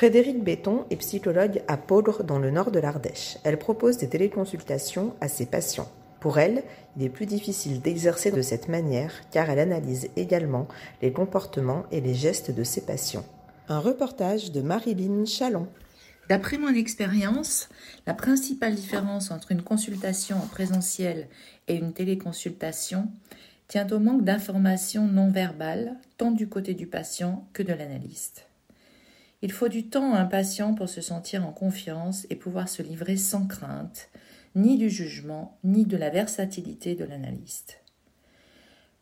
Frédéric Béton est psychologue à Peaugres dans le nord de l'Ardèche. Elle propose des téléconsultations à ses patients. Pour elle, il est plus difficile d'exercer de cette manière car elle analyse également les comportements et les gestes de ses patients. Un reportage de Marilyn Chalon. D'après mon expérience, la principale différence entre une consultation en présentiel et une téléconsultation tient au manque d'informations non verbales, tant du côté du patient que de l'analyste. Il faut du temps à un patient pour se sentir en confiance et pouvoir se livrer sans crainte, ni du jugement, ni de la versatilité de l'analyste.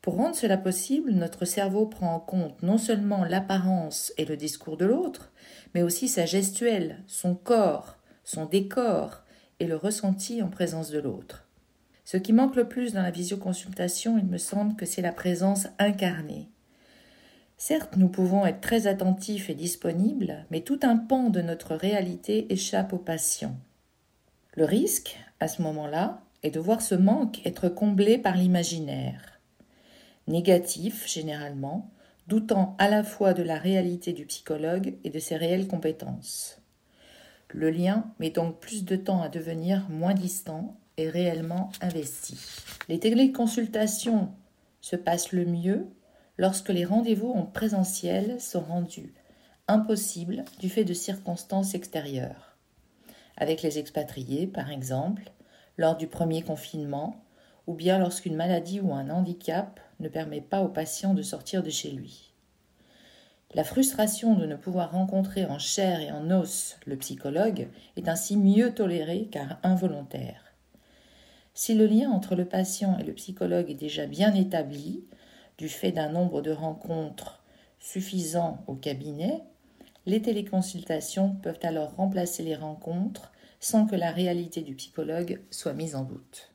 Pour rendre cela possible, notre cerveau prend en compte non seulement l'apparence et le discours de l'autre, mais aussi sa gestuelle, son corps, son décor et le ressenti en présence de l'autre. Ce qui manque le plus dans la visioconsultation, il me semble que c'est la présence incarnée, Certes, nous pouvons être très attentifs et disponibles, mais tout un pan de notre réalité échappe aux patients. Le risque, à ce moment-là, est de voir ce manque être comblé par l'imaginaire. Négatif, généralement, doutant à la fois de la réalité du psychologue et de ses réelles compétences. Le lien met donc plus de temps à devenir moins distant et réellement investi. Les téléconsultations se passent le mieux lorsque les rendez-vous en présentiel sont rendus impossibles du fait de circonstances extérieures. Avec les expatriés, par exemple, lors du premier confinement, ou bien lorsqu'une maladie ou un handicap ne permet pas au patient de sortir de chez lui. La frustration de ne pouvoir rencontrer en chair et en os le psychologue est ainsi mieux tolérée car involontaire. Si le lien entre le patient et le psychologue est déjà bien établi, du fait d'un nombre de rencontres suffisant au cabinet, les téléconsultations peuvent alors remplacer les rencontres sans que la réalité du psychologue soit mise en doute.